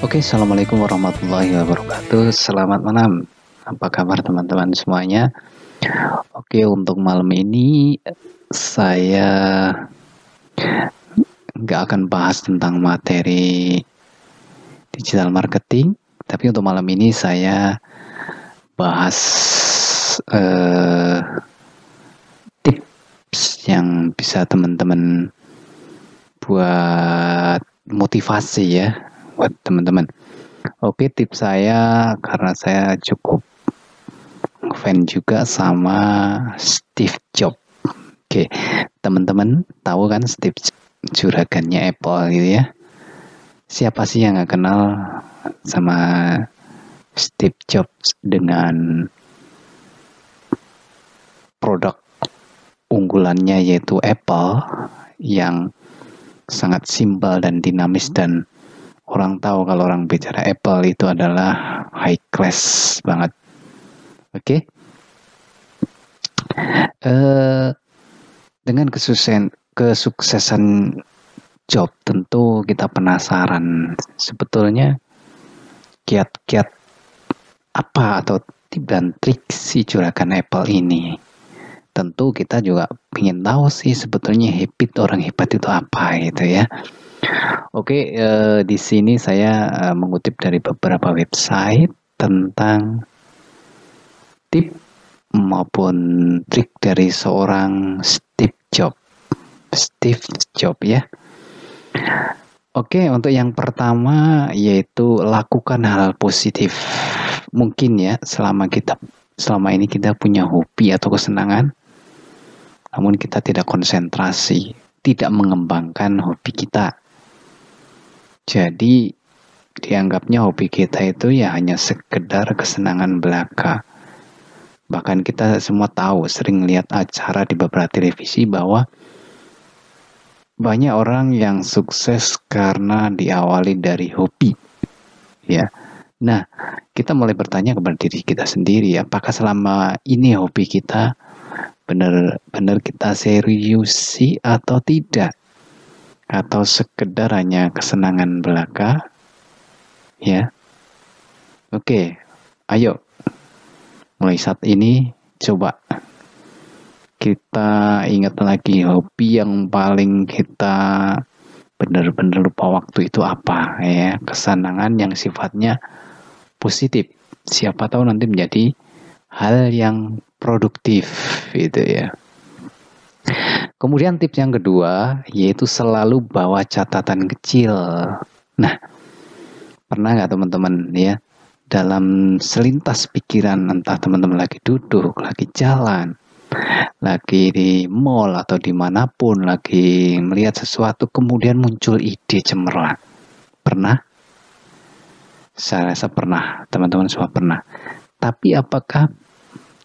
Oke, Assalamualaikum warahmatullahi wabarakatuh. Selamat malam. Apa kabar teman-teman semuanya? Oke, untuk malam ini saya nggak akan bahas tentang materi digital marketing, tapi untuk malam ini saya bahas eh, tips yang bisa teman-teman buat motivasi ya buat teman-teman. Oke, tips saya karena saya cukup fan juga sama Steve Jobs. Oke, teman-teman tahu kan Steve juragannya Apple gitu ya. Siapa sih yang nggak kenal sama Steve Jobs dengan produk unggulannya yaitu Apple yang sangat simpel dan dinamis dan orang tahu kalau orang bicara Apple itu adalah high class banget. Oke. Okay? Uh, eh, dengan kesuksesan kesuksesan job tentu kita penasaran sebetulnya kiat-kiat apa atau tip dan trik si juragan Apple ini. Tentu kita juga ingin tahu sih sebetulnya habit orang hebat itu apa gitu ya. Oke, uh, di sini saya uh, mengutip dari beberapa website tentang tip maupun trik dari seorang Steve Jobs. Steve Jobs ya. Oke, untuk yang pertama yaitu lakukan hal positif. Mungkin ya selama kita selama ini kita punya hobi atau kesenangan namun kita tidak konsentrasi, tidak mengembangkan hobi kita jadi dianggapnya hobi kita itu ya hanya sekedar kesenangan belaka. Bahkan kita semua tahu sering lihat acara di beberapa televisi bahwa banyak orang yang sukses karena diawali dari hobi. Ya. Nah, kita mulai bertanya kepada diri kita sendiri, apakah selama ini hobi kita benar-benar kita serius sih atau tidak? Atau sekedar hanya kesenangan belaka ya. Oke ayo. Mulai saat ini coba. Kita ingat lagi hobi yang paling kita benar-benar lupa waktu itu apa ya. Kesenangan yang sifatnya positif. Siapa tahu nanti menjadi hal yang produktif gitu ya Kemudian tips yang kedua yaitu selalu bawa catatan kecil. Nah, pernah nggak teman-teman ya dalam selintas pikiran entah teman-teman lagi duduk, lagi jalan, lagi di mall atau di mana pun lagi melihat sesuatu kemudian muncul ide cemerlang. Pernah? Saya rasa pernah, teman-teman semua pernah. Tapi apakah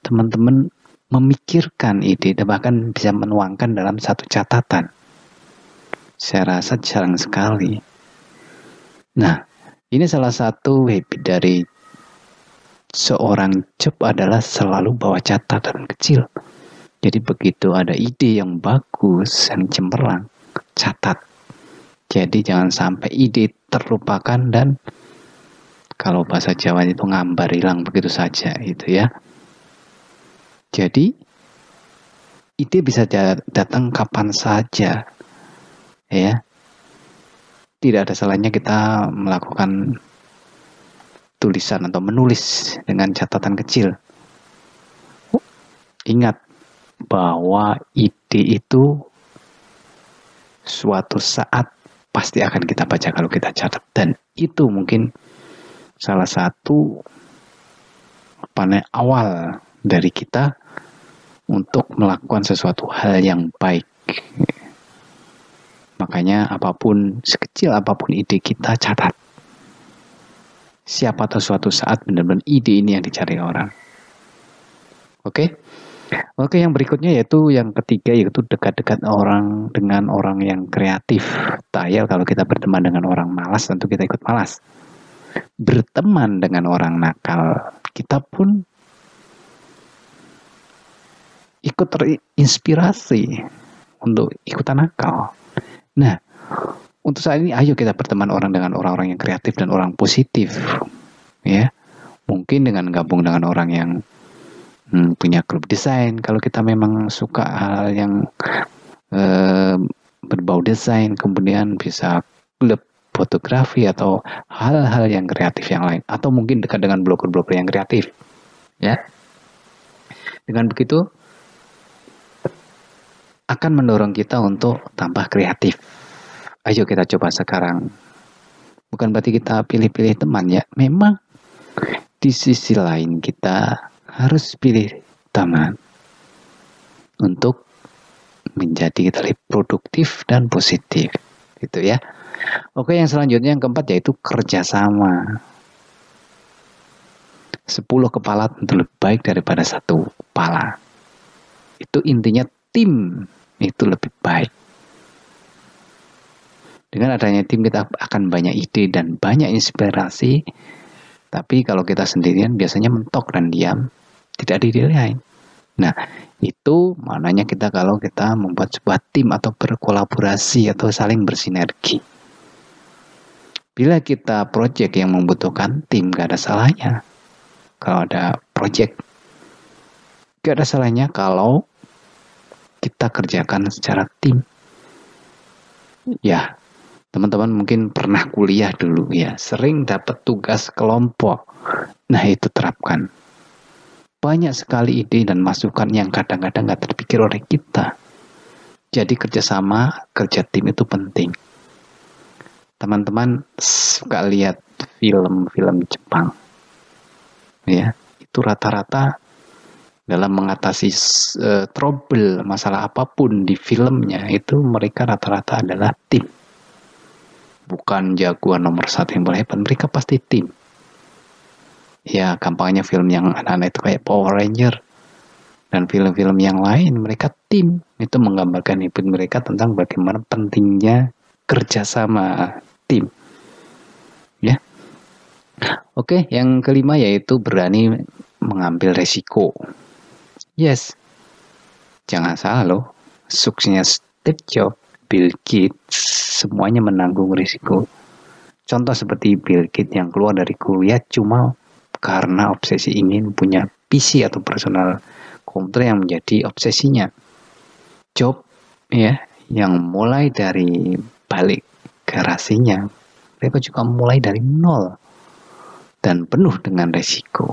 teman-teman memikirkan ide dan bahkan bisa menuangkan dalam satu catatan. Saya rasa jarang sekali. Nah, ini salah satu habit dari seorang job adalah selalu bawa catatan kecil. Jadi begitu ada ide yang bagus, yang cemerlang, catat. Jadi jangan sampai ide terlupakan dan kalau bahasa Jawa itu ngambar hilang begitu saja itu ya. Jadi ide bisa datang kapan saja. Ya. Tidak ada salahnya kita melakukan tulisan atau menulis dengan catatan kecil. Ingat bahwa ide itu suatu saat pasti akan kita baca kalau kita catat dan itu mungkin salah satu panel awal dari kita untuk melakukan sesuatu hal yang baik. Makanya apa pun, sekecil apa pun ide kita catat. Siapa tahu suatu saat benar-benar ide ini yang dicari orang. Oke? Oke, yang berikutnya yaitu yang ketiga yaitu dekat-dekat orang dengan orang yang kreatif. Tayal kalau kita berteman dengan orang malas tentu kita ikut malas. Berteman dengan orang nakal, kita pun ikut terinspirasi untuk ikutan nakal. Nah, untuk saat ini ayo kita berteman orang dengan orang-orang yang kreatif dan orang positif ya. Mungkin dengan gabung dengan orang yang hmm, punya klub desain. Kalau kita memang suka hal yang eh, berbau desain kemudian bisa klub fotografi atau hal-hal yang kreatif yang lain. Atau mungkin dekat dengan blogger-blogger yang kreatif ya. Dengan begitu akan mendorong kita untuk tambah kreatif Ayo kita coba sekarang. Bukan berarti kita pilih-pilih teman ya. Memang di sisi lain kita harus pilih teman untuk menjadi lebih produktif dan positif gitu ya. Oke yang selanjutnya yang keempat yaitu kerjasama. Sepuluh kepala tentu lebih baik daripada satu kepala. Itu intinya tim itu lebih baik. Dengan adanya tim kita akan banyak ide dan banyak inspirasi. Tapi kalau kita sendirian biasanya mentok dan diam, tidak ada. Nah, itu maknanya kita kalau kita membuat sebuah tim atau berkolaborasi atau saling bersinergi. Bila kita project yang membutuhkan tim, gak ada salahnya. Kalau ada project, gak ada salahnya kalau kita kerjakan secara tim. Ya, Teman-teman mungkin pernah kuliah dulu ya, sering dapat tugas kelompok. Nah itu terapkan. Banyak sekali ide dan masukan yang kadang-kadang nggak terpikir oleh kita. Jadi kerjasama, kerja tim itu penting. Teman-teman suka lihat film-film Jepang. Ya, itu rata-rata dalam mengatasi uh, trouble masalah apa pun di filmnya itu mereka rata-rata adalah tim. Bukan jagoan nomor satu yang boleh hebat mereka pasti tim. Ya gampangnya film yang anak-anak itu kayak Power Ranger dan film-film yang lain mereka tim. Itu menggambarkan hidup mereka tentang bagaimana pentingnya kerjasama tim. Ya. Oke yang kelima yaitu berani mengambil resiko yes jangan salah loh suksesnya Steve Jobs Bill Gates semuanya menanggung risiko. Contoh seperti Bill Gates yang keluar dari kuliah cuma karena obsesi ingin punya PC atau personal komputer yang menjadi obsesinya. Job ya yang mulai dari balik garasinya mereka juga mulai dari nol dan penuh dengan resiko.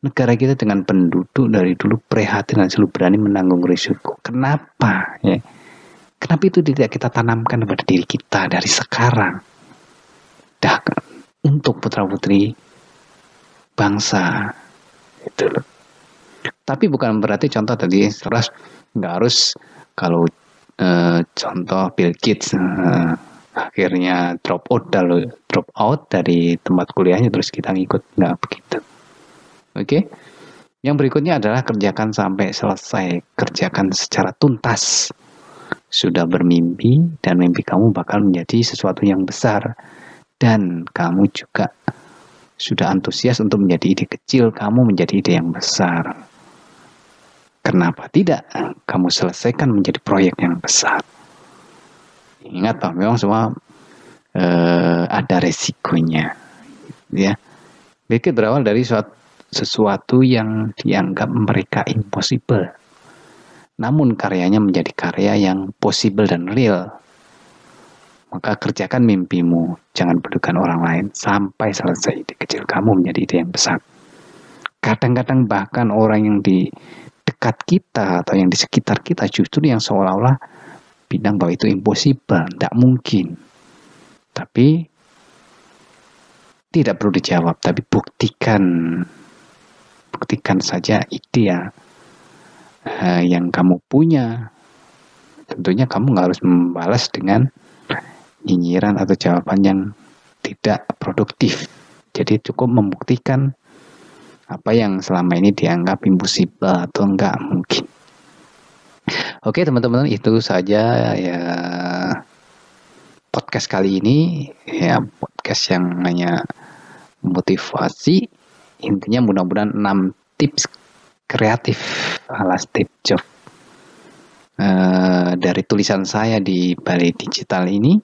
Negara kita dengan penduduk dari dulu prihatin dan selalu berani menanggung risiko. Kenapa? Ya Kenapa itu tidak kita tanamkan pada diri kita dari sekarang? Dah untuk putra putri bangsa itu. Tapi bukan berarti contoh tadi terus nggak harus kalau e, contoh Bill Gates e, akhirnya drop out drop out dari tempat kuliahnya terus kita ngikut nggak begitu. Oke. Yang berikutnya adalah kerjakan sampai selesai, kerjakan secara tuntas. Sudah bermimpi dan mimpi kamu bakal menjadi sesuatu yang besar. Dan kamu juga sudah antusias untuk menjadi ide kecil kamu menjadi ide yang besar. Kenapa tidak? Kamu selesaikan menjadi proyek yang besar. Ingat bahwa memang semua eh, ada resikonya ya. Bikin berawal dari suatu, sesuatu yang dianggap mereka impossible namun karyanya menjadi karya yang possible dan real. Maka kerjakan mimpimu, jangan pedulikan orang lain sampai selesai ide kecil kamu menjadi ide yang besar. Kadang-kadang bahkan orang yang di dekat kita atau yang di sekitar kita justru yang seolah-olah bilang bahwa itu impossible, tidak mungkin. Tapi tidak perlu dijawab, tapi buktikan, buktikan saja ide ya uh, yang kamu punya. Tentunya kamu nggak harus membalas dengan nyinyiran atau jawaban yang tidak produktif. Jadi cukup membuktikan apa yang selama ini dianggap impossible atau enggak mungkin. Oke teman-teman itu saja ya podcast kali ini ya podcast yang hanya motivasi intinya mudah-mudahan 6 tips kreatif ala Steve Jobs uh, dari tulisan saya di Bali Digital ini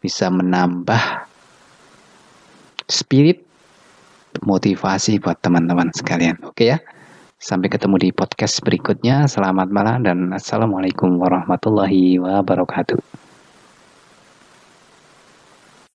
bisa menambah spirit motivasi buat teman-teman sekalian. Oke ya. Sampai ketemu di podcast berikutnya. Selamat malam dan assalamualaikum warahmatullahi wabarakatuh.